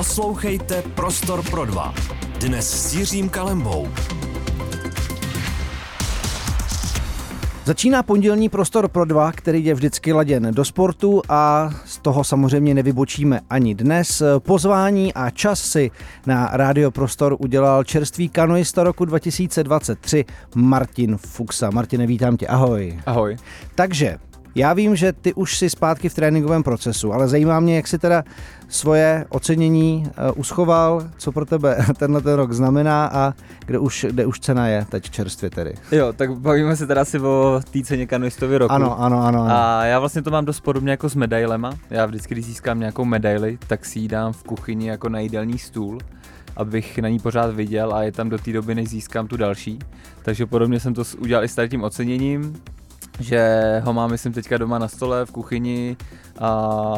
Poslouchejte Prostor pro dva. Dnes s Jiřím Kalembou. Začíná pondělní prostor pro dva, který je vždycky laděn do sportu a z toho samozřejmě nevybočíme ani dnes. Pozvání a čas si na Radio Prostor udělal čerstvý kanoista roku 2023 Martin Fuxa. Martine, vítám tě, ahoj. Ahoj. Takže já vím, že ty už jsi zpátky v tréninkovém procesu, ale zajímá mě, jak si teda svoje ocenění uh, uschoval, co pro tebe tenhle ten rok znamená a kde už, kde už cena je teď čerstvě tedy. Jo, tak bavíme se teda si o té ceně kanoistovi roku. Ano, ano, ano, ano. A já vlastně to mám dost podobně jako s medailema. Já vždycky, když získám nějakou medaili, tak si ji dám v kuchyni jako na jídelní stůl abych na ní pořád viděl a je tam do té doby, než získám tu další. Takže podobně jsem to udělal i s tím oceněním že ho mám, myslím, teďka doma na stole v kuchyni a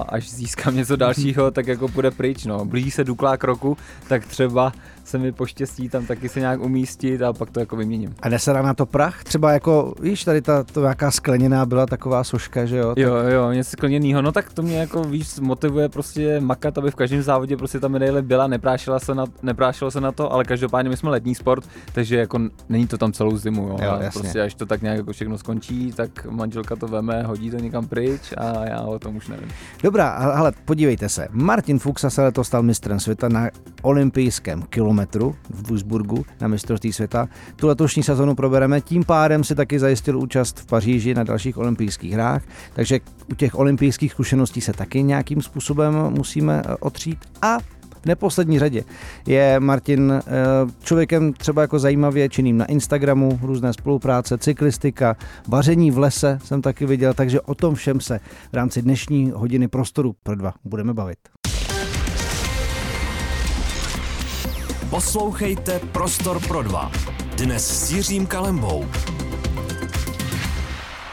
až získám něco dalšího, tak jako půjde pryč, no. Blíží se duklák roku, tak třeba se mi poštěstí tam taky se nějak umístit a pak to jako vyměním. A se na to prach? Třeba jako, víš, tady ta to nějaká skleněná byla taková soška, že jo? Tak... Jo, jo, něco skleněného. No tak to mě jako víš, motivuje prostě makat, aby v každém závodě prostě ta medaile byla, neprášila se na, neprášilo se na to, ale každopádně my jsme letní sport, takže jako není to tam celou zimu, jo. jo jasně. prostě až to tak nějak jako všechno skončí, tak manželka to veme, hodí to někam pryč a já o tom už nevím. Dobrá, ale podívejte se. Martin Fuchs se letos stal mistrem světa na olympijském kilometru v Duisburgu na mistrovství světa. Tu letošní sezonu probereme, tím pádem si taky zajistil účast v Paříži na dalších olympijských hrách, takže u těch olympijských zkušeností se taky nějakým způsobem musíme eh, otřít a v neposlední řadě je Martin eh, člověkem třeba jako zajímavě činným na Instagramu, různé spolupráce, cyklistika, vaření v lese jsem taky viděl, takže o tom všem se v rámci dnešní hodiny prostoru pro dva budeme bavit. Poslouchejte Prostor pro dva. Dnes s Jiřím Kalembou.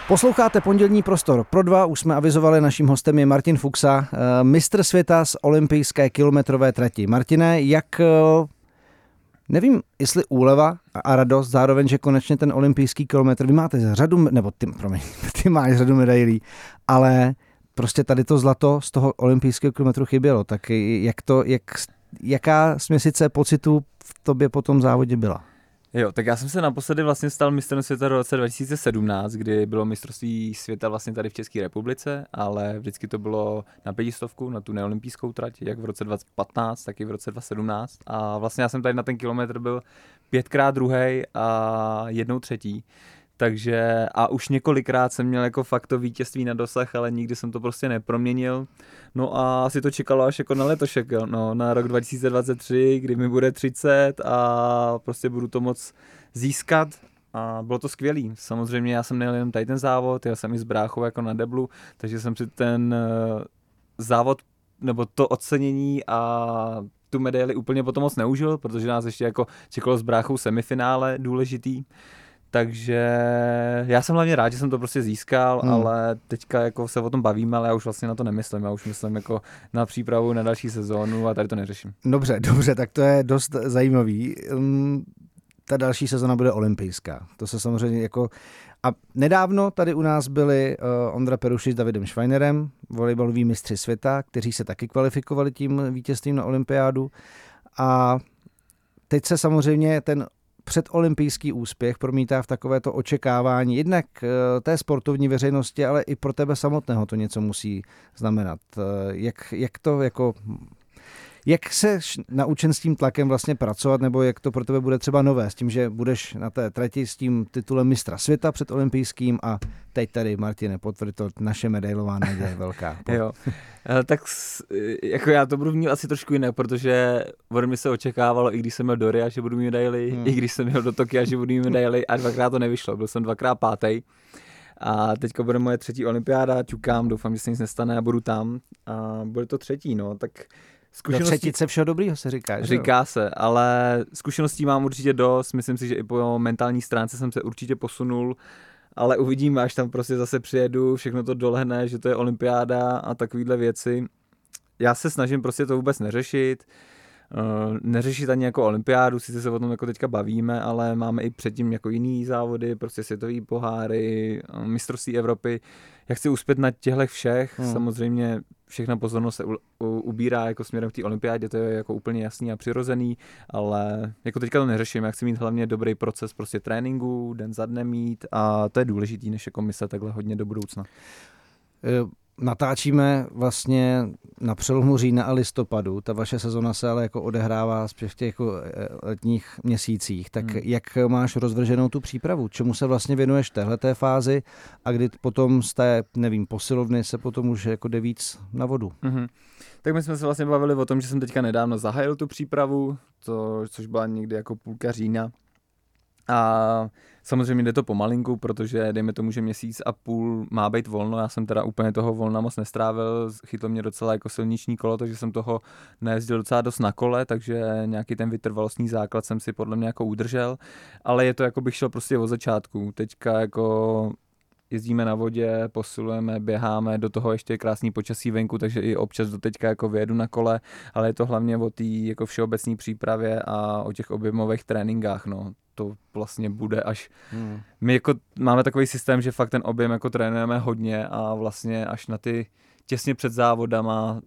Posloucháte pondělní prostor pro dva, už jsme avizovali, naším hostem je Martin Fuxa, eh, mistr světa z olympijské kilometrové trati. Martine, jak, eh, nevím, jestli úleva a radost, zároveň, že konečně ten olympijský kilometr, vy máte řadu, nebo ty, promiň, ty máš řadu medailí, ale prostě tady to zlato z toho olympijského kilometru chybělo, tak jak to, jak, jaká směsice pocitů v tobě po tom závodě byla? Jo, tak já jsem se naposledy vlastně stal mistrem světa v roce 2017, kdy bylo mistrovství světa vlastně tady v České republice, ale vždycky to bylo na pětistovku, na tu neolympijskou trať, jak v roce 2015, tak i v roce 2017. A vlastně já jsem tady na ten kilometr byl pětkrát druhý a jednou třetí. Takže a už několikrát jsem měl jako fakt to vítězství na dosah, ale nikdy jsem to prostě neproměnil. No a asi to čekalo až jako na letošek, no, na rok 2023, kdy mi bude 30 a prostě budu to moc získat a bylo to skvělý. Samozřejmě já jsem nejel jen tady ten závod, já jsem i s bráchou jako na deblu, takže jsem si ten uh, závod nebo to ocenění a tu medaili úplně potom moc neužil, protože nás ještě jako čekalo s bráchou semifinále důležitý. Takže já jsem hlavně rád, že jsem to prostě získal, hmm. ale teďka jako se o tom bavíme, ale já už vlastně na to nemyslím. Já už myslím jako na přípravu na další sezónu a tady to neřeším. Dobře, dobře, tak to je dost zajímavý. Um, ta další sezona bude olympijská. To se samozřejmě jako... A nedávno tady u nás byli uh, Ondra Peruši s Davidem Schweinerem, volejbaloví mistři světa, kteří se taky kvalifikovali tím vítězstvím na olympiádu. A teď se samozřejmě ten předolympijský úspěch promítá v takovéto očekávání jednak eh, té sportovní veřejnosti, ale i pro tebe samotného to něco musí znamenat. Eh, jak, jak to jako jak se naučen s tím tlakem vlastně pracovat, nebo jak to pro tebe bude třeba nové, s tím, že budeš na té trati s tím titulem mistra světa před olympijským a teď tady, Martine, potvrď to, naše medailová naděje velká. jo, eh, tak jako já to budu mít asi trošku jinak, protože ode mě se očekávalo, i když jsem měl do Ria, že budu mít medaily, hmm. i když jsem měl do Tokia, že budu mít medaily a dvakrát to nevyšlo, byl jsem dvakrát pátý. A teďka bude moje třetí olympiáda, čukám, doufám, že se nic nestane a budu tam. A bude to třetí, no, tak Zkušeností... Do třetice všeho dobrýho se říká. Že říká se, ale zkušeností mám určitě dost. Myslím si, že i po mentální stránce jsem se určitě posunul, ale uvidíme, až tam prostě zase přijedu, všechno to dolehne, že to je olympiáda a takovéhle věci. Já se snažím prostě to vůbec neřešit, neřešit ani jako olympiádu, sice se o tom jako teďka bavíme, ale máme i předtím jako jiný závody, prostě světové poháry, uh, mistrovství Evropy. Já chci uspět na těchto všech, hmm. samozřejmě všechna pozornost se u, u, ubírá jako směrem k té olympiádě, to je jako úplně jasný a přirozený, ale jako teďka to neřeším, já chci mít hlavně dobrý proces prostě tréninku, den za dnem mít a to je důležitý, než jako myslet takhle hodně do budoucna. Natáčíme vlastně na přelomu října a listopadu. Ta vaše sezona se ale jako odehrává spíš v těch jako e, letních měsících. Tak hmm. jak máš rozvrženou tu přípravu? Čemu se vlastně věnuješ téhle té fázi a kdy potom z té, nevím, posilovny se potom už jako jde víc na vodu? Hmm. Tak my jsme se vlastně bavili o tom, že jsem teďka nedávno zahájil tu přípravu, to, což byla někdy jako půlka října. A Samozřejmě jde to pomalinku, protože dejme tomu, že měsíc a půl má být volno. Já jsem teda úplně toho volna moc nestrávil, chytlo mě docela jako silniční kolo, takže jsem toho nejezdil docela dost na kole, takže nějaký ten vytrvalostní základ jsem si podle mě jako udržel, ale je to jako bych šel prostě od začátku. Teďka jako jezdíme na vodě, posilujeme, běháme, do toho ještě je krásný počasí venku, takže i občas do teďka jako vyjedu na kole, ale je to hlavně o té jako všeobecné přípravě a o těch objemových tréninkách, no to vlastně bude až... Hmm. My jako máme takový systém, že fakt ten objem jako trénujeme hodně a vlastně až na ty těsně před závodama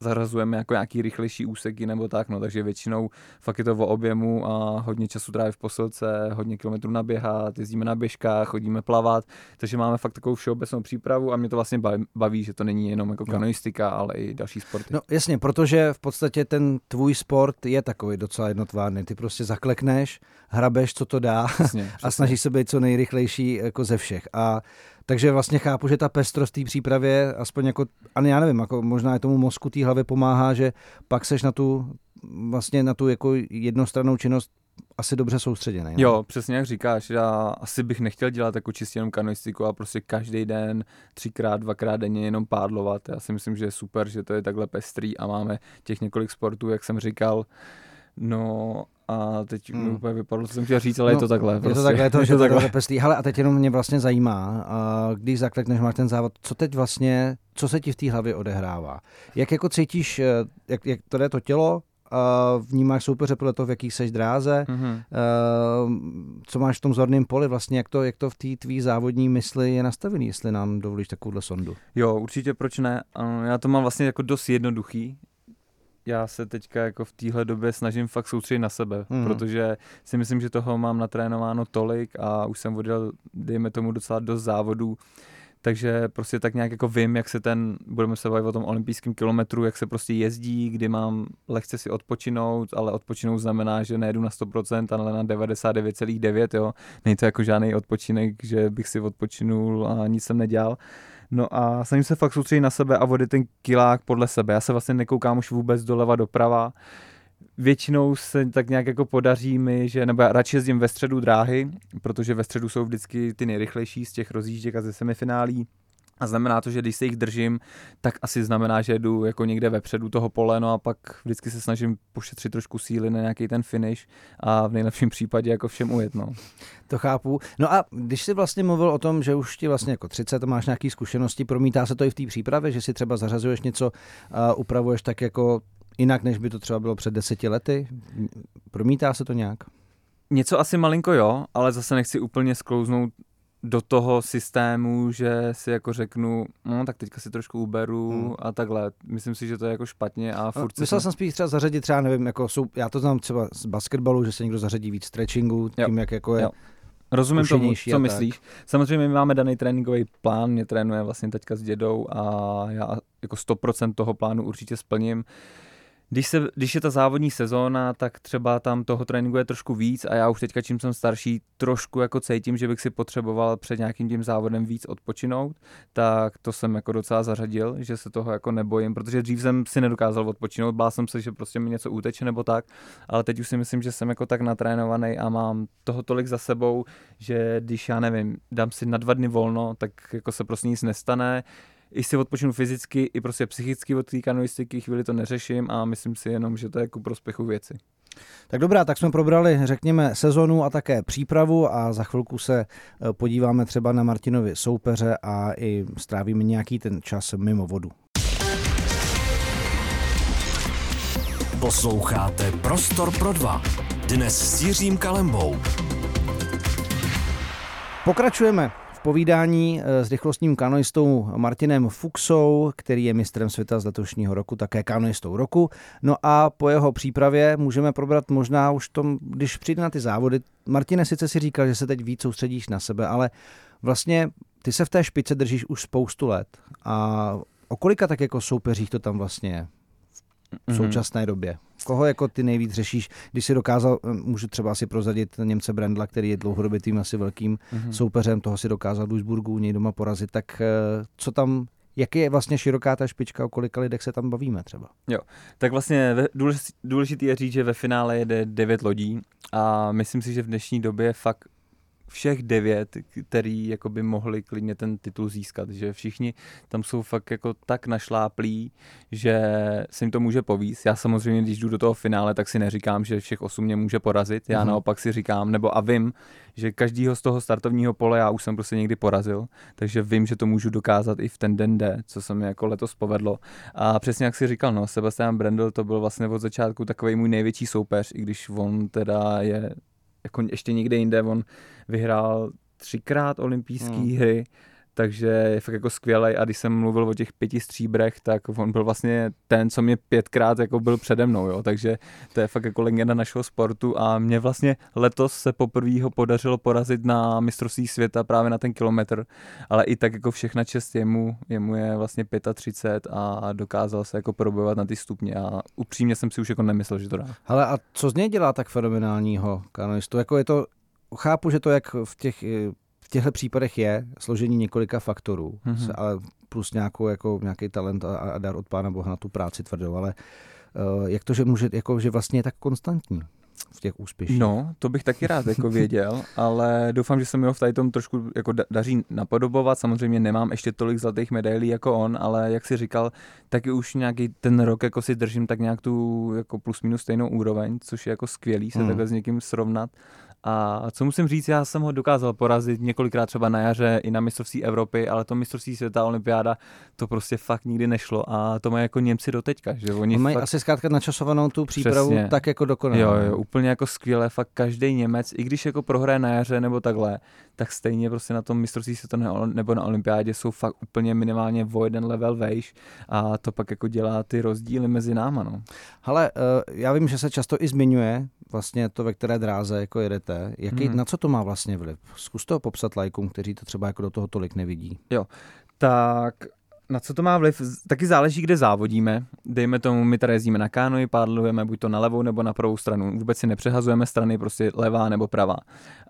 zarazujeme jako nějaký rychlejší úseky nebo tak, no, takže většinou fakt je to o objemu a hodně času tráví v posilce, hodně kilometrů naběhat, jezdíme na běžkách, chodíme plavat, takže máme fakt takovou všeobecnou přípravu a mě to vlastně baví, že to není jenom jako kanoistika, ale i další sporty. No jasně, protože v podstatě ten tvůj sport je takový docela jednotvárný, ty prostě zaklekneš, hrabeš, co to dá přesně, a snažíš se být co nejrychlejší jako ze všech. A takže vlastně chápu, že ta pestrost té přípravě, aspoň jako, a já nevím, jako možná je tomu mozku té hlavy pomáhá, že pak seš na tu, vlastně na tu jako jednostrannou činnost asi dobře soustředěný. Ne? Jo, přesně jak říkáš, já asi bych nechtěl dělat jako čistě jenom kanoistiku a prostě každý den, třikrát, dvakrát denně jenom pádlovat. Já si myslím, že je super, že to je takhle pestrý a máme těch několik sportů, jak jsem říkal, No a teď hmm. mi úplně vypadlo, co jsem chtěl říct, ale no, je to takhle. Prostě. Je to prostě. takhle, to, je že to takhle pestrý. Hele, a teď jenom mě vlastně zajímá, a když zaklekneš, máš ten závod, co teď vlastně, co se ti v té hlavě odehrává? Jak jako cítíš, eh, jak, jak to je to tělo, vnímáš soupeře podle toho, v jaký seš dráze, mm-hmm. co máš v tom zorném poli, vlastně jak to, jak to v té tvý závodní mysli je nastavený, jestli nám dovolíš takovouhle sondu. Jo, určitě, proč ne? Já to mám vlastně jako dost jednoduchý já se teďka jako v téhle době snažím fakt soustředit na sebe, mm. protože si myslím, že toho mám natrénováno tolik a už jsem odjel, dejme tomu, docela dost závodů, takže prostě tak nějak jako vím, jak se ten, budeme se bavit o tom olympijském kilometru, jak se prostě jezdí, kdy mám lehce si odpočinout, ale odpočinout znamená, že nejedu na 100%, ale na 99,9, jo. Není to jako žádný odpočinek, že bych si odpočinul a nic jsem nedělal. No a snažím se fakt soustředit na sebe a vodit ten kilák podle sebe. Já se vlastně nekoukám už vůbec doleva doprava. Většinou se tak nějak jako podaří mi, že, nebo já radši jezdím ve středu dráhy, protože ve středu jsou vždycky ty nejrychlejší z těch rozjížděk a ze semifinálí a znamená to, že když se jich držím, tak asi znamená, že jdu jako někde vepředu toho pole, no a pak vždycky se snažím pošetřit trošku síly na nějaký ten finish a v nejlepším případě jako všem ujet, no. To chápu. No a když jsi vlastně mluvil o tom, že už ti vlastně jako 30 máš nějaké zkušenosti, promítá se to i v té přípravě, že si třeba zařazuješ něco, a upravuješ tak jako jinak, než by to třeba bylo před deseti lety? Promítá se to nějak? Něco asi malinko jo, ale zase nechci úplně sklouznout do toho systému, že si jako řeknu, no tak teďka si trošku uberu hmm. a takhle. Myslím si, že to je jako špatně a furt Myslel jsem spíš třeba zařadit třeba, nevím, jako jsou, já to znám třeba z basketbalu, že se někdo zařadí víc stretchingu, tím jo. jak jako je jo. Rozumím tomu, co myslíš. Samozřejmě my máme daný tréninkový plán, mě trénuje vlastně teďka s dědou a já jako 100% toho plánu určitě splním. Uh, když, se, když je ta závodní sezóna, tak třeba tam toho tréninku je trošku víc a já už teďka, čím jsem starší, trošku jako cítím, že bych si potřeboval před nějakým tím závodem víc odpočinout, tak to jsem jako docela zařadil, že se toho jako nebojím, protože dřív jsem si nedokázal odpočinout, bál jsem se, že prostě mi něco uteče nebo tak, ale teď už si myslím, že jsem jako tak natrénovaný a mám toho tolik za sebou, že když já nevím, dám si na dva dny volno, tak jako se prostě nic nestane, i si odpočinu fyzicky, i prostě psychicky od té kanoistiky, chvíli to neřeším a myslím si jenom, že to je ku prospěchu věci. Tak dobrá, tak jsme probrali, řekněme, sezonu a také přípravu a za chvilku se eh, podíváme třeba na Martinovi soupeře a i strávíme nějaký ten čas mimo vodu. Posloucháte Prostor pro dva. Dnes s Jiřím Kalembou. Pokračujeme povídání eh, s rychlostním kanoistou Martinem Fuxou, který je mistrem světa z letošního roku, také kanoistou roku. No a po jeho přípravě můžeme probrat možná už tom, když přijde na ty závody. Martine, sice si říkal, že se teď víc soustředíš na sebe, ale vlastně ty se v té špice držíš už spoustu let. A o kolika tak jako soupeřích to tam vlastně je? V mhm. současné době? Koho jako ty nejvíc řešíš, když si dokázal, eh, můžu třeba si prozadit Němce Brandla, který je dlouhodobě tím asi velkým mm-hmm. soupeřem, toho si dokázal v Duisburgu u něj doma porazit, tak eh, co tam jak je vlastně široká ta špička, o kolika lidech se tam bavíme třeba? Jo, tak vlastně důležitý je říct, že ve finále jede devět lodí a myslím si, že v dnešní době fakt všech devět, který jako by mohli klidně ten titul získat, že všichni tam jsou fakt jako tak našláplí, že se jim to může povíst. Já samozřejmě, když jdu do toho finále, tak si neříkám, že všech osm mě může porazit. Já mm-hmm. naopak si říkám, nebo a vím, že každýho z toho startovního pole já už jsem prostě někdy porazil, takže vím, že to můžu dokázat i v ten den D, co se mi jako letos povedlo. A přesně jak si říkal, no, Sebastian Brendel to byl vlastně od začátku takový můj největší soupeř, i když on teda je jako ještě někde jinde, on vyhrál třikrát olympijské hmm. hry, takže je fakt jako skvělý a když jsem mluvil o těch pěti stříbrech, tak on byl vlastně ten, co mě pětkrát jako byl přede mnou, jo, takže to je fakt jako legenda našeho sportu a mě vlastně letos se poprvé ho podařilo porazit na mistrovství světa právě na ten kilometr, ale i tak jako všechna čest jemu, jemu je vlastně 35 a dokázal se jako probojovat na ty stupně a upřímně jsem si už jako nemyslel, že to dá. Ale a co z něj dělá tak fenomenálního kanoistu? Jako je to, chápu, že to jak v těch v těchto případech je složení několika faktorů, mm-hmm. ale plus nějakou, jako, nějaký talent a, a dar od Pána Boha na tu práci tvrdou, ale uh, jak to, že může, jako, že vlastně je tak konstantní v těch úspěších. No, to bych taky rád jako věděl, ale doufám, že se mi ho v tady tom trošku jako daří napodobovat. Samozřejmě nemám ještě tolik zlatých medailí jako on, ale jak si říkal, taky už nějaký ten rok jako si držím tak nějak tu jako plus minus stejnou úroveň, což je jako skvělý se hmm. takhle s někým srovnat. A co musím říct, já jsem ho dokázal porazit několikrát třeba na jaře i na mistrovství Evropy, ale to mistrovství světa, olympiáda, to prostě fakt nikdy nešlo a to mají jako Němci do teďka. Že oni mají fakt... asi zkrátka načasovanou tu přípravu Přesně. tak jako dokonale. Jo, jo, úplně jako skvěle, fakt každý Němec, i když jako prohraje na jaře nebo takhle, tak stejně prostě na tom mistrovství světa nebo na olympiádě jsou fakt úplně minimálně o jeden level vejš a to pak jako dělá ty rozdíly mezi náma. No. Ale uh, já vím, že se často i zmiňuje vlastně to, ve které dráze jako jedete. Jaký, hmm. Na co to má vlastně vliv? Zkus to popsat lajkům, kteří to třeba jako do toho tolik nevidí. Jo, tak na co to má vliv? Taky záleží, kde závodíme. Dejme tomu, my tady jezdíme na kánoji, pádlujeme buď to na levou nebo na pravou stranu. Vůbec si nepřehazujeme strany, prostě levá nebo pravá.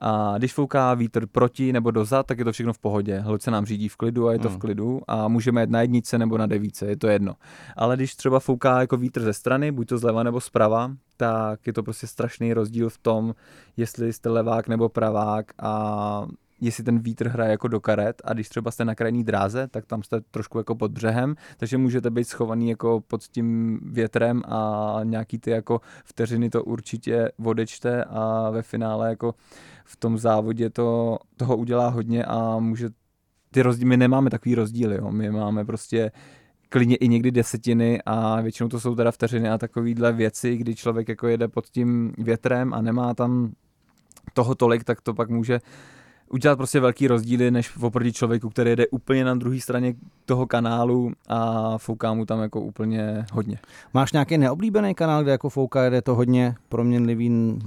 A když fouká vítr proti nebo dozad, tak je to všechno v pohodě. Hluce nám řídí v klidu a je to hmm. v klidu a můžeme jet na jednice nebo na devíce, je to jedno. Ale když třeba fouká jako vítr ze strany, buď to zleva nebo zprava, tak je to prostě strašný rozdíl v tom, jestli jste levák nebo pravák a jestli ten vítr hraje jako do karet a když třeba jste na krajní dráze, tak tam jste trošku jako pod břehem, takže můžete být schovaný jako pod tím větrem a nějaký ty jako vteřiny to určitě odečte a ve finále jako v tom závodě to toho udělá hodně a může ty rozdíly, my nemáme takový rozdíly, jo. my máme prostě klidně i někdy desetiny a většinou to jsou teda vteřiny a takovýhle věci, kdy člověk jako jede pod tím větrem a nemá tam toho tolik, tak to pak může udělat prostě velký rozdíly, než oproti člověku, který jede úplně na druhé straně toho kanálu a fouká mu tam jako úplně hodně. Máš nějaký neoblíbený kanál, kde jako fouká, jede to hodně proměnlivý,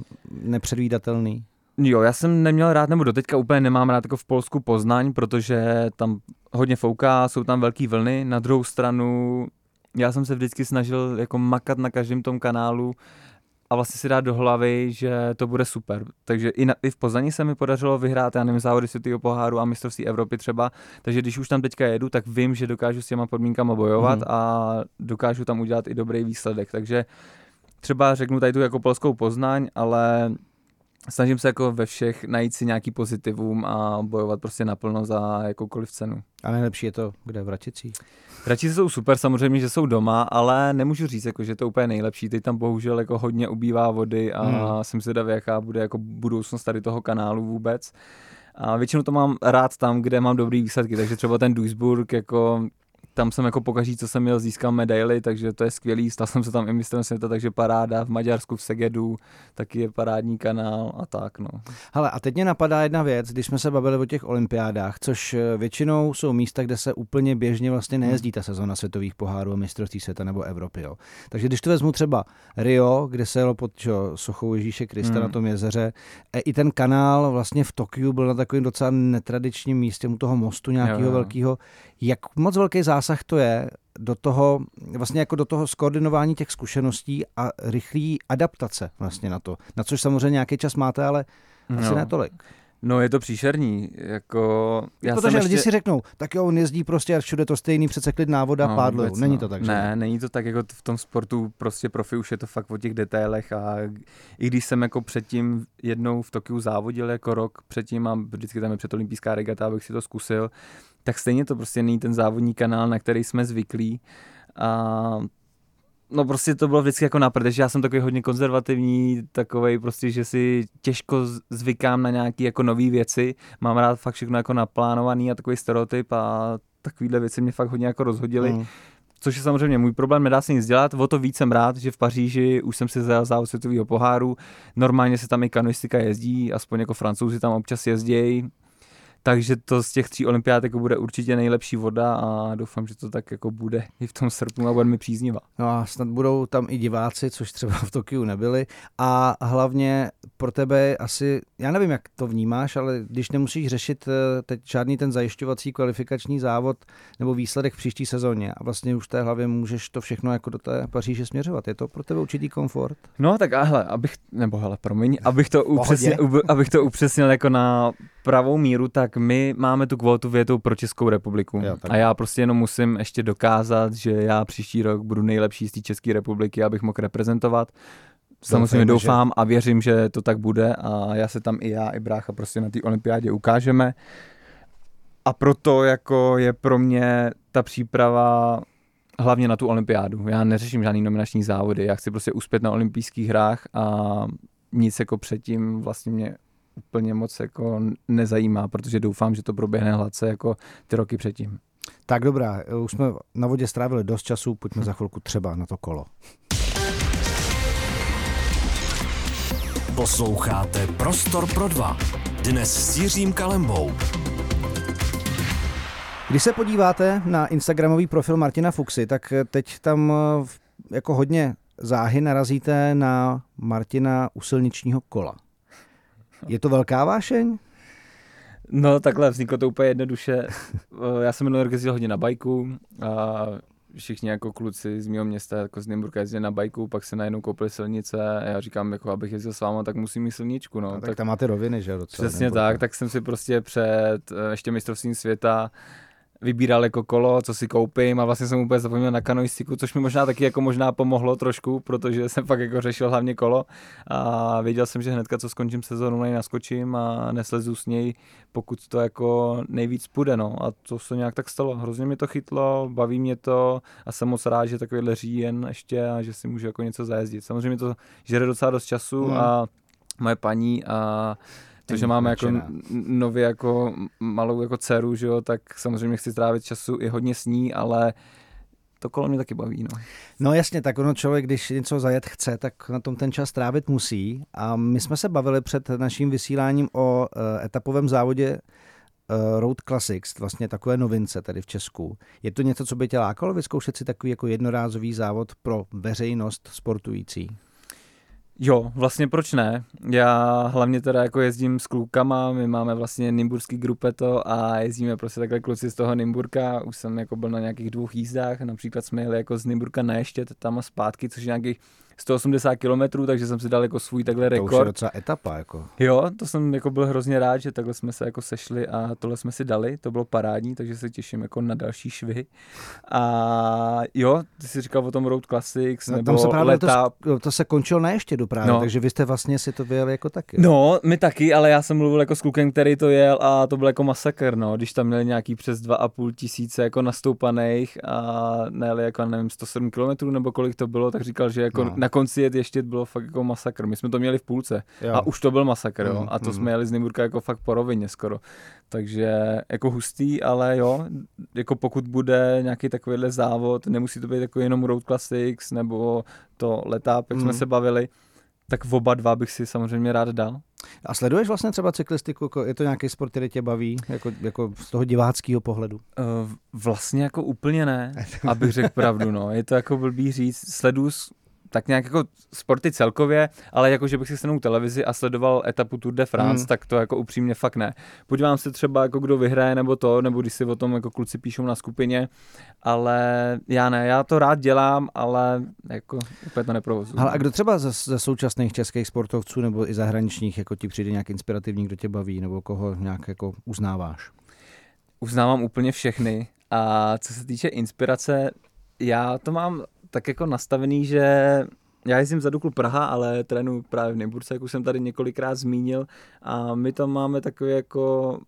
nepředvídatelný? Jo, já jsem neměl rád, nebo doteďka úplně nemám rád jako v Polsku Poznaň, protože tam hodně fouká, jsou tam velké vlny. Na druhou stranu, já jsem se vždycky snažil jako makat na každém tom kanálu, a vlastně si dát do hlavy, že to bude super. Takže i, na, i v Poznaní se mi podařilo vyhrát, já nevím, závody světého poháru a mistrovství Evropy třeba, takže když už tam teďka jedu, tak vím, že dokážu s těma podmínkama bojovat mm. a dokážu tam udělat i dobrý výsledek. Takže třeba řeknu tady tu jako polskou Poznaň, ale snažím se jako ve všech najít si nějaký pozitivum a bojovat prostě naplno za jakoukoliv cenu. A nejlepší je to kde v Raticích? Jsou super, samozřejmě, že jsou doma, ale nemůžu říct, jako, že to je úplně nejlepší. Teď tam bohužel jako hodně ubývá vody a hmm. jsem zvědavý, jaká bude jako budoucnost tady toho kanálu vůbec. A většinou to mám rád tam, kde mám dobrý výsledky, takže třeba ten Duisburg, jako tam jsem jako pokaží, co jsem měl, získal medaily, takže to je skvělý, stal jsem se tam i mistrem světa, takže paráda v Maďarsku, v Segedu, taky je parádní kanál a tak, no. Hele, a teď mě napadá jedna věc, když jsme se bavili o těch olympiádách, což eh, většinou jsou místa, kde se úplně běžně vlastně nejezdí ta sezóna světových pohárů a mistrovství světa nebo Evropy. Jo. Takže když to vezmu třeba Rio, kde se jelo pod čo, sochou Ježíše Krista hmm. na tom jezeře, e, i ten kanál vlastně v Tokiu byl na takovým docela netradičním místě u toho mostu nějakého velkého. Jak moc velký zásah to je do toho, vlastně jako do toho skoordinování těch zkušeností a rychlý adaptace vlastně na to. Na což samozřejmě nějaký čas máte, ale asi no. ne tolik. No je to příšerný, jako... Já Protože lidi ještě... si řeknou, tak jo, on jezdí prostě a všude to stejný, přece klid návoda, no, pádlo. Vůbec, není no. to tak, že? Ne, není to tak, jako v tom sportu prostě profi už je to fakt o těch detailech a i když jsem jako předtím jednou v Tokiu závodil jako rok předtím a vždycky tam je předolympijská regata, abych si to zkusil, tak stejně to prostě není ten závodní kanál, na který jsme zvyklí. A No prostě to bylo vždycky jako na že já jsem takový hodně konzervativní, takový prostě, že si těžko zvykám na nějaké jako nové věci, mám rád fakt všechno jako naplánovaný a takový stereotyp a takovýhle věci mě fakt hodně jako rozhodily. Mm. Což je samozřejmě můj problém, nedá se nic dělat, o to víc jsem rád, že v Paříži už jsem si zajel závod světového poháru, normálně se tam i kanoistika jezdí, aspoň jako francouzi tam občas jezdí, takže to z těch tří olympiád jako bude určitě nejlepší voda a doufám, že to tak jako bude i v tom srpnu a bude mi příznivá. No a snad budou tam i diváci, což třeba v Tokiu nebyli a hlavně pro tebe asi, já nevím, jak to vnímáš, ale když nemusíš řešit eh, teď žádný ten zajišťovací kvalifikační závod nebo výsledek v příští sezóně a vlastně už v té hlavě můžeš to všechno jako do té Paříže směřovat. Je to pro tebe určitý komfort? No tak a hele, abych, nebo hele, promiň, abych to upřesnil, abych to upřesnil jako na pravou míru, tak my máme tu kvotu větou pro Českou republiku. Jo, a já prostě jenom musím ještě dokázat, že já příští rok budu nejlepší z té České republiky, abych mohl reprezentovat. Samozřejmě doufám že... a věřím, že to tak bude a já se tam i já, i brácha prostě na té olympiádě ukážeme. A proto jako je pro mě ta příprava hlavně na tu olympiádu. Já neřeším žádný nominační závody, já chci prostě uspět na olympijských hrách a nic jako předtím vlastně mě úplně moc jako nezajímá, protože doufám, že to proběhne hladce jako ty roky předtím. Tak dobrá, už jsme na vodě strávili dost času, pojďme za chvilku třeba na to kolo. Posloucháte Prostor pro dva. Dnes s Jiřím Kalembou. Když se podíváte na Instagramový profil Martina Fuxy, tak teď tam eh, jako hodně záhy narazíte na Martina u silničního kola. Je to velká vášeň? No takhle, vzniklo to úplně jednoduše. Já jsem minulý rok jezdil hodně na bajku a všichni jako kluci z mého města, jako z Nymburka jezdili na bajku, pak se najednou koupili silnice a já říkám, jako abych jezdil s váma, tak musím mít silničku. No. tak, tak tam máte roviny, že? Docela Přesně tak, tak jsem si prostě před eh, ještě mistrovstvím světa vybíral jako kolo, co si koupím a vlastně jsem úplně zapomněl na kanoistiku, což mi možná taky jako možná pomohlo trošku, protože jsem fakt jako řešil hlavně kolo a věděl jsem, že hnedka co skončím sezónu, nej naskočím a neslezu s něj, pokud to jako nejvíc půjde, no a to se nějak tak stalo. Hrozně mi to chytlo, baví mě to a jsem moc rád, že takovýhle říjen ještě a že si můžu jako něco zajezdit. Samozřejmě to žere docela dost času mm. a moje paní a to, že máme jako nově jako malou jako dceru, že jo, tak samozřejmě chci trávit času i hodně s ní, ale to kolo mě taky baví. No. no jasně, tak ono člověk, když něco zajet chce, tak na tom ten čas trávit musí. A my jsme se bavili před naším vysíláním o uh, etapovém závodě uh, Road Classics, vlastně takové novince tady v Česku. Je to něco, co by tě lákalo vyzkoušet si takový jako jednorázový závod pro veřejnost sportující? Jo, vlastně proč ne? Já hlavně teda jako jezdím s klukama, my máme vlastně Nymburský grupeto a jezdíme prostě takhle kluci z toho Nymburka, už jsem jako byl na nějakých dvou jízdách, například jsme jeli jako z Nymburka na ještě tam a zpátky, což je nějakých 180 km, takže jsem si dal jako svůj takhle rekord. To už je docela etapa. Jako. Jo, to jsem jako byl hrozně rád, že takhle jsme se jako sešli a tohle jsme si dali, to bylo parádní, takže se těším jako na další švy. A jo, ty jsi říkal o tom Road Classics, no, nebo tam se právě leta... to, to, se končilo na ještě právě, no. takže vy jste vlastně si to vyjeli jako taky. No, my taky, ale já jsem mluvil jako s klukem, který to jel a to byl jako masakr, no, když tam měli nějaký přes 2,5 tisíce jako nastoupaných a nejeli jako nevím 107 km nebo kolik to bylo, tak říkal, že jako no. na na konci jet ještě bylo fakt jako masakr. My jsme to měli v půlce Jo. a už to byl masakr, jo. Mm, A to mm. jsme jeli z Nymburka jako fakt po rovině skoro. Takže jako hustý, ale jo, jako pokud bude nějaký takovýhle závod, nemusí to být jako jenom Road Classics nebo to letáp, jak Mm. jsme se bavili, tak v oba dva bych si samozřejmě rád dal. A sleduješ vlastně třeba cyklistiku? Jako Je to nějaký sport, který tě baví, jako, jako z toho diváckého pohledu? Eh, Vlastně jako úplně ne, abych řekl pravdu, no. Je to jako blbý říct. Sleduju tak nějak jako sporty celkově, ale jako, že bych si stanul televizi a sledoval etapu Tour de France, Hmm. hmm. tak to jako upřímně fakt ne. Podívám se třeba jako kdo vyhraje nebo to, nebo když si o tom jako kluci píšou na skupině, ale já ne, já to rád dělám, ale jako úplně to neprovozuju. Ale a kdo třeba ze, ze současných českých sportovců nebo i zahraničních, jako ti přijde nějak inspirativní, kdo tě baví, nebo koho nějak jako uznáváš? uznávám úplně všechny a co se týče inspirace, já to mám tak jako nastavený, že já jezdím za Duklu Praha, ale trénuji právě v Nymburce, jak už jsem tady několikrát zmínil a my tam máme takový jako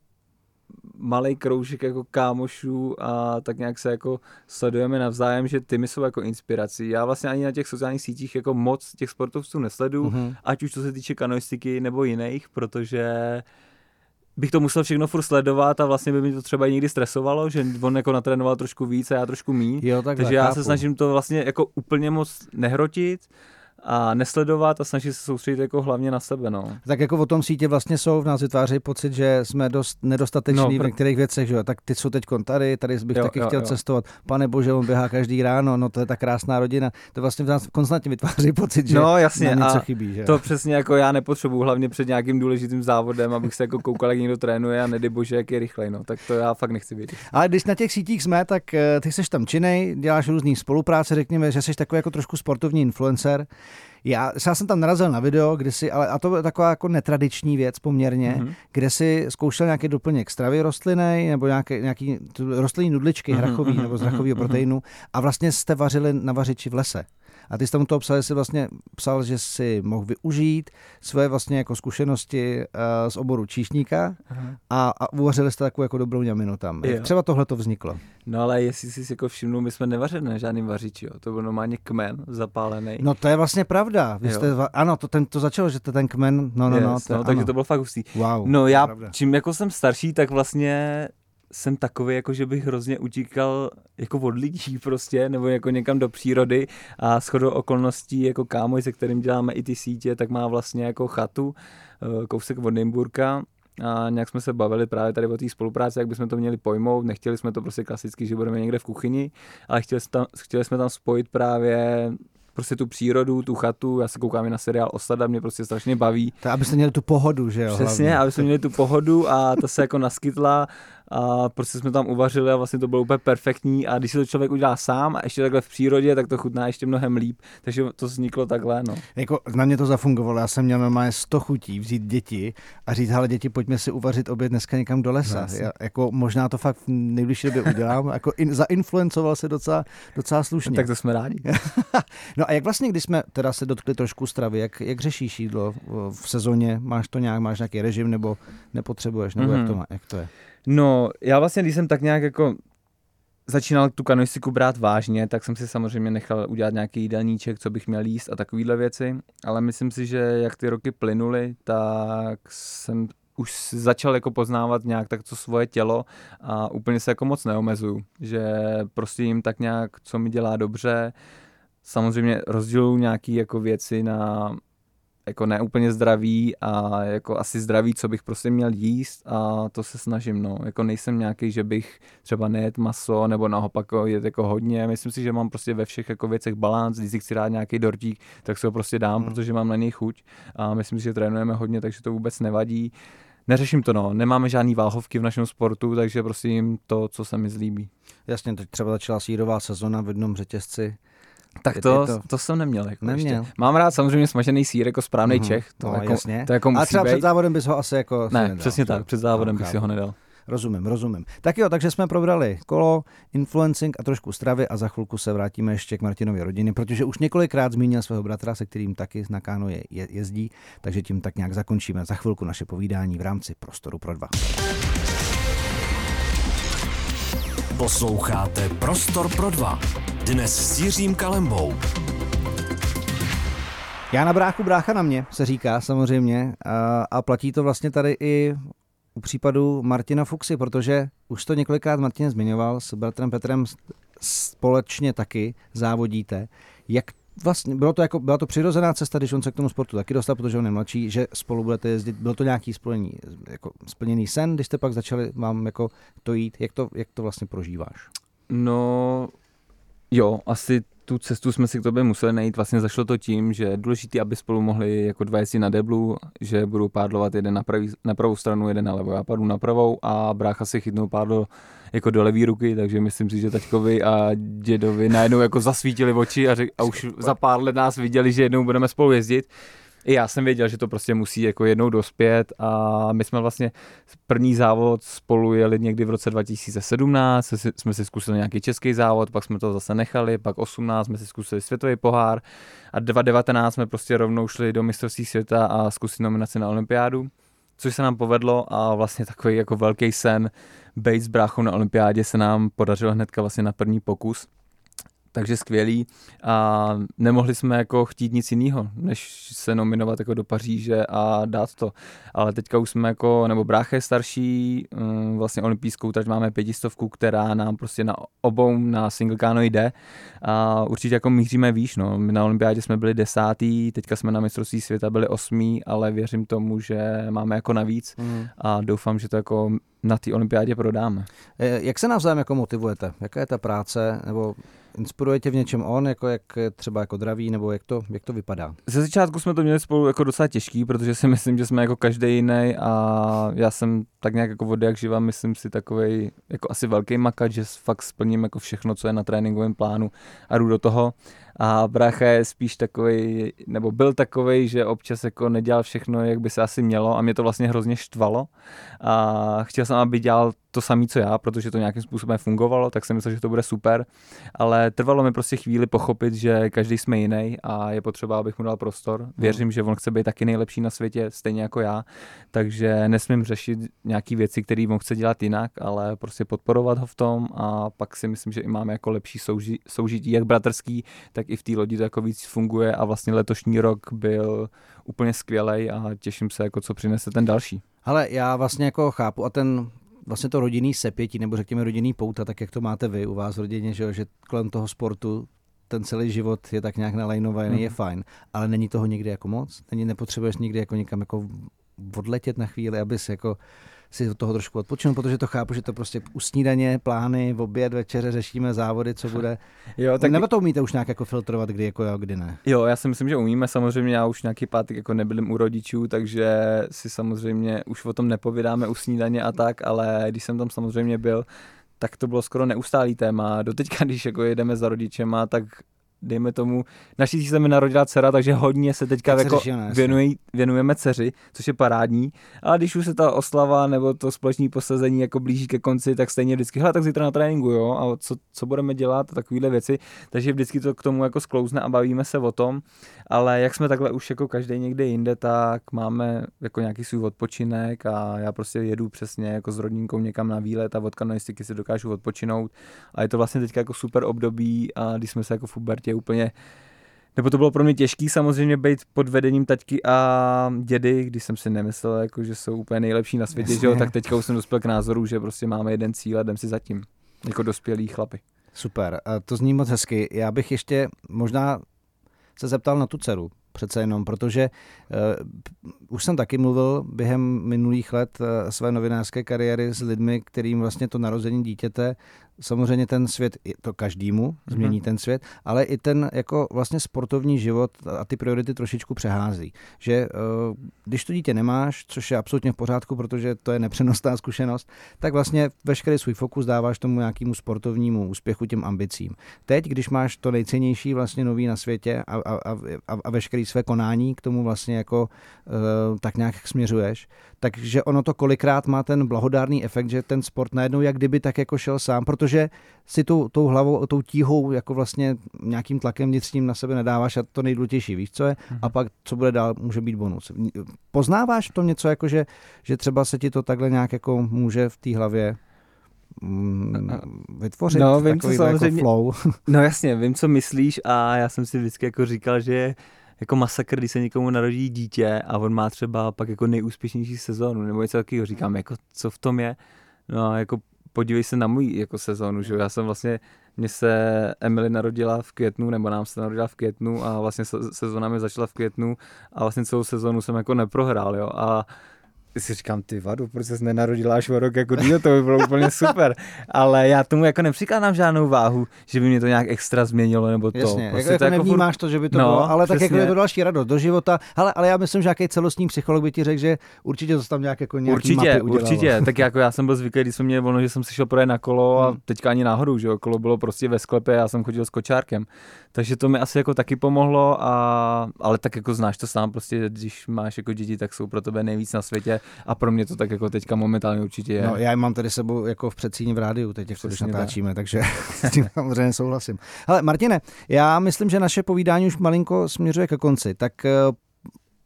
malý kroužek jako kámošů a tak nějak se jako sledujeme navzájem, že ty mi jsou jako inspirací. Já vlastně ani na těch sociálních sítích jako moc těch sportovců nesleduju, Mhm. ať už to se týče kanoistiky nebo jiných, protože bych to musel všechno furt sledovat a vlastně by mi to třeba i někdy stresovalo, že on jako natrénoval trošku víc a já trošku míň. Jo, tak Takže já se snažím to vlastně jako úplně moc nehrotit a nesledovat a snažit se soustředit jako hlavně na sebe, no. Tak jako o tom sítě vlastně jsou, v nás vytvářejí pocit, že jsme dost nedostateční No, v pr- některých věcech, že jo. Tak ty jsou teď tady, tady bych Jo, taky jo, chtěl jo. cestovat. Pane bože, on běhá každý ráno, no to je ta krásná rodina. To vlastně v nás konstantně vytváří pocit, že No jasně, nám něco a chybí, že to přesně jako já nepotřebuju, hlavně před nějakým důležitým závodem, abych se jako koukal, jak někdo trénuje a nedej bože, jak je rychlej, no. Tak to já fakt nechci vědět. Ale když na těch sítích jsme, tak eh, ty jsi tam činej, děláš různý spolupráce, řekněme, že jsi takový jako trošku sportovní influencer. Já, já jsem tam narazil na video, kde si, ale a to byla taková jako netradiční věc poměrně, Mhm. mm-hmm. kde si zkoušel nějaký doplněk stravy rostlinnej nebo nějaký, nějaký rostlinný nudličky Mhm, hrachový mhm, nebo z mhm, hrachového mhm. proteinu a vlastně jste vařili na vařiči v lese. A ty jsi tam u toho psal, že jsi vlastně psal, že si mohl využít své vlastně jako zkušenosti uh, z oboru číšníka a, a uvařili jste takovou jako dobrou ňaminu tam. Jak Jo. třeba tohle to vzniklo? No ale jestli jsi si jako všimnul, my jsme nevařili na žádným vařiči, jo. To byl normálně kmen zapálený. No to je vlastně pravda. Vy Jo. jste, ano, to, ten, to začalo, že to ten kmen, no, no, no, yes, to, no takže ano. to bylo fakt hustý. Wow, No to já, pravda. čím jako jsem starší, tak vlastně jsem takový, jako že bych hrozně utíkal jako od lidí prostě, nebo jako někam do přírody a shodou okolností jako kámoj, se kterým děláme i ty sítě, tak má vlastně jako chatu, eh, kousek od Nymburka a nějak jsme se bavili právě tady o té spolupráci, jak bychom to měli pojmout. Nechtěli jsme to prostě klasicky, že budeme někde v kuchyni, ale chtěli jsme tam, chtěli jsme tam spojit právě prostě tu přírodu, tu chatu. Já se koukám i na seriál Osada, mě prostě strašně baví. To, abyste měli tu pohodu, že jo? Přesně, hlavně. aby jsme měli tu pohodu a ta se jako naskytla a prostě jsme tam uvařili a vlastně to bylo úplně perfektní a když si to člověk udělá sám a ještě takhle v přírodě, tak to chutná ještě mnohem líp, takže to vzniklo takhle, no. Jako na mě to zafungovalo, já jsem měl normálně 100 chutí vzít děti a říct, hele děti, pojďme si uvařit oběd dneska někam do lesa. No, já, jako možná to fakt v nejbližší době udělám, jako in, zainfluencoval se docela, docela slušně. Tak to jsme rádi. No a jak vlastně, když jsme teda se dotkli trošku stravy, jak, jak řešíš jídlo v- v sezóně? Máš to nějak, máš nějaký režim nebo nepotřebuješ, nebo mm-hmm. jak, Mhm. to má, jak to je? No, já vlastně, když jsem tak nějak jako začínal tu kanoistiku brát vážně, tak jsem si samozřejmě nechal udělat nějaký jídelníček, co bych měl jíst a takovéhle věci, ale myslím si, že jak ty roky plynuly, tak jsem už začal jako poznávat nějak tak to svoje tělo a úplně se jako moc neomezuju, že prostě jim tak nějak, co mi dělá dobře, samozřejmě rozděluju nějaký jako věci na jako neúplně zdravý a jako asi zdravý, co bych prostě měl jíst a to se snažím, no. Jako nejsem nějaký, že bych třeba nejet maso nebo naopak jet jako hodně. Myslím si, že mám prostě ve všech jako věcech balans, když si chci dát nějaký dortík, tak si ho prostě dám, Hmm. protože mám na něj chuť a myslím si, že trénujeme hodně, takže to vůbec nevadí. Neřeším to, no. Nemáme žádný váhovky v našem sportu, takže prostě jim to, co se mi zlíbí. Jasně, teď třeba začala sírová sezona v jednom řetězci. Tak to, to- to, jsem neměl. Jako Neměl. Ještě. Mám rád samozřejmě smažený sír jako správný Mhm. Čech. To, no, jako, jasně. to jako A musí třeba být. před závodem bys ho asi jako Ne, nedal, přesně tak, před závodem No, bych si ho nedal. Rozumím, rozumím. Tak jo, takže jsme probrali kolo, influencing a trošku stravy a za chvilku se vrátíme ještě k Martinovi rodiny, protože už několikrát zmínil svého bratra, se kterým taky na káno je, je, jezdí, takže tím tak nějak zakončíme za chvilku naše povídání v rámci Prostoru pro dva. Posloucháte Prostor pro dva. Dnes s Jiřím Kalembou. Já na bráchu, brácha na mě, se říká samozřejmě. A, a platí to vlastně tady i u případu Martina Fuxy, protože už to několikrát Martin zmiňoval, s bratrem Petrem společně taky závodíte. Jak vlastně, bylo to jako, byla to přirozená cesta, když on se k tomu sportu taky dostal, protože on je mladší, že spolu budete jezdit. Byl to nějaký splněný, jako splněný sen, když jste pak začali vám jako to jít. Jak to, jak to vlastně prožíváš? No, jo, asi tu cestu jsme si k tobě museli najít. Vlastně zašlo to tím, že je důležité, aby spolu mohli jako dva jezdit na deblu, že budou pádlovat jeden na, pravý, na pravou stranu, jeden na levou. Já padu na pravou a brácha si chytnou pádlo jako do levý ruky, takže myslím si, že taťkovi a dědovi najednou jako zasvítili oči a, řek, a už za pár let nás viděli, že jednou budeme spolu jezdit. I já jsem věděl, že to prostě musí jako jednou dospět a my jsme vlastně první závod spolu jeli někdy v roce 2017, jsme si zkusili nějaký český závod, pak jsme to zase nechali, pak 18 jsme si zkusili světový pohár a 2019 jsme prostě rovnou šli do mistrovství světa a zkusili nominaci na olympiádu, což se nám povedlo a vlastně takový jako velký sen být s bráchou na olympiádě se nám podařilo hnedka vlastně na první pokus takže skvělý a nemohli jsme jako chtít nic jiného, než se nominovat jako do Paříže a dát to. Ale teďka už jsme jako, nebo brácha je starší, mm, vlastně olympijskou trať máme pětistovku, která nám prostě na obou na single káno jde a určitě jako míříme výš, no. My na olympiádě jsme byli desátý, teďka jsme na mistrovství světa byli osmý, ale věřím tomu, že máme jako navíc mm. a doufám, že to jako na té olympiádě prodáme. Eh, jak se navzájem jako motivujete? Jaká je ta práce? Nebo Inspiruje tě v něčem on, jako jak třeba jako draví, nebo jak to, jak to vypadá? Ze začátku jsme to měli spolu jako docela těžký, protože si myslím, že jsme jako každý jiný a já jsem tak nějak jako vody jak živa, myslím si takový jako asi velký makač, že fakt splním jako všechno, co je na tréninkovém plánu a jdu do toho. A brácha je spíš takový, nebo byl takový, že občas jako nedělal všechno, jak by se asi mělo a mě to vlastně hrozně štvalo. A chtěl jsem, aby dělal to samé, co já, protože to nějakým způsobem fungovalo, tak jsem myslel, že to bude super. Ale trvalo mi prostě chvíli pochopit, že každý jsme jiný a je potřeba, abych mu dal prostor. Hmm. Věřím, že on chce být taky nejlepší na světě, stejně jako já. Takže nesmím řešit nějaké věci, které on chce dělat jinak, ale prostě podporovat ho v tom a pak si myslím, že i máme jako lepší souži- soužití, jak bratrský, tak i v té lodi to jako víc funguje a vlastně letošní rok byl úplně skvělý a těším se, jako co přinese ten další. Ale já vlastně jako chápu a ten vlastně to rodinný sepětí, nebo řekněme rodinný pouta, tak jak to máte vy u vás v rodině, že, že kolem toho sportu ten celý život je tak nějak nalajnovaný, mm. je fajn, ale není toho nikdy jako moc? Není, nepotřebuješ nikdy jako někam jako odletět na chvíli, abys jako si od toho trošku odpočinu, protože to chápu, že to prostě u snídaně, plány, v oběd, večeře řešíme závody, co bude. Jo, tak... Nebo to umíte už nějak jako filtrovat, kdy jako jo, kdy ne? Jo, já si myslím, že umíme. Samozřejmě já už nějaký pátek jako nebyl u rodičů, takže si samozřejmě už o tom nepovídáme u snídaně a tak, ale když jsem tam samozřejmě byl, tak to bylo skoro neustálý téma. Doteďka, když jako jedeme za rodičema, tak dejme tomu, naší se mi narodila dcera, takže hodně se teďka jako věnuj, věnujeme dceři, což je parádní, ale když už se ta oslava nebo to společné posazení jako blíží ke konci, tak stejně vždycky, hele, tak zítra na tréninku, jo, a co, co budeme dělat, takovéhle věci, takže vždycky to k tomu jako sklouzne a bavíme se o tom, ale jak jsme takhle už jako každý někde jinde, tak máme jako nějaký svůj odpočinek a já prostě jedu přesně jako s rodinkou někam na výlet a od kanoistiky si dokážu odpočinout. A je to vlastně teďka jako super období a když jsme se jako v pubertě úplně nebo to bylo pro mě těžký samozřejmě být pod vedením taťky a dědy, když jsem si nemyslel, jako, že jsou úplně nejlepší na světě, že jo, tak teďka už jsem dospěl k názoru, že prostě máme jeden cíl a jdem si zatím, jako dospělí chlapy. Super, to zní moc hezky. Já bych ještě možná se zeptal na tu dceru, přece jenom, protože uh, už jsem taky mluvil během minulých let uh, své novinářské kariéry s lidmi, kterým vlastně to narození dítěte samozřejmě ten svět, to každému změní mm-hmm. ten svět, ale i ten jako vlastně sportovní život a ty priority trošičku přehází. Že eh, když to dítě nemáš, což je absolutně v pořádku, protože to je nepřenosná zkušenost, tak vlastně veškerý svůj fokus dáváš tomu nějakému sportovnímu úspěchu, těm ambicím. Teď, když máš to nejcennější vlastně nový na světě a, a, a, a veškerý své konání k tomu vlastně jako uh, tak nějak směřuješ, takže ono to kolikrát má ten blahodárný efekt, že ten sport najednou jak kdyby tak jako šel sám, protože si tou, tou hlavou, tou tíhou jako vlastně nějakým tlakem vnitřním na sebe nedáváš a to nejdůležitější, víš co je? Mm-hmm. A pak co bude dál, může být bonus. Poznáváš to něco jako, že, že třeba se ti to takhle nějak jako může v té hlavě mm, vytvořit no, vím, co jako samozřejmě, jako flow. No jasně, vím, co myslíš a já jsem si vždycky jako říkal, že jako masakr, když se někomu narodí dítě a on má třeba pak jako nejúspěšnější sezónu, nebo něco takového. Říkám, jako co v tom je? No a jako podívej se na můj jako sezónu, že já jsem vlastně, mně se Emily narodila v květnu, nebo nám se narodila v květnu a vlastně sezóna mi začala v květnu a vlastně celou sezónu jsem jako neprohrál, jo, a si říkám, ty vadu, proč se nenarodila až o rok jako díl, to by bylo úplně super. Ale já tomu jako nepřikládám žádnou váhu, že by mě to nějak extra změnilo nebo to. Jasně, prostě jako, to jako nevnímáš furt... to, že by to no, bylo, ale přesně. tak jako je to další radost do života. Ale, ale já myslím, že nějaký celostní psycholog by ti řekl, že určitě to tam nějak jako nějaký Určitě, mapy určitě. tak jako já jsem byl zvyklý, když jsme měli volno, že jsem si šel projet na kolo a hmm. teďka ani náhodou, že jo, kolo bylo prostě ve sklepě, já jsem chodil s kočárkem. Takže to mi asi jako taky pomohlo, a, ale tak jako znáš to sám, prostě když máš jako děti, tak jsou pro tebe nejvíc na světě a pro mě to tak jako teďka momentálně určitě je. No, já mám tady sebou jako v předsíni v rádiu, teď jako když natáčíme, tak. takže s tím samozřejmě souhlasím. Ale Martine, já myslím, že naše povídání už malinko směřuje ke konci, tak eh,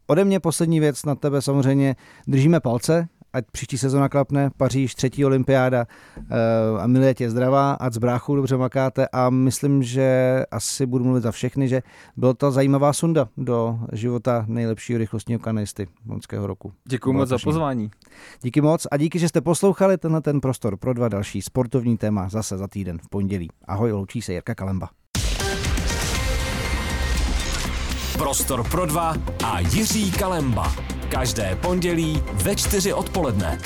ode mě poslední věc na tebe samozřejmě držíme palce, ať příští sezona klapne, Paříž, třetí olympiáda uh, a Milie tě zdravá, ať z bráchu dobře makáte a myslím, že asi budu mluvit za všechny, že byla to zajímavá sunda do života nejlepšího rychlostního kanisty loňského roku. Děkuji moc za pozvání. Díky moc a díky, že jste poslouchali tenhle ten prostor pro dva další sportovní téma zase za týden v pondělí. Ahoj, loučí se Jirka Kalemba. Prostor pro dva a Jiří Kalemba. Každé pondělí ve čtyři odpoledne.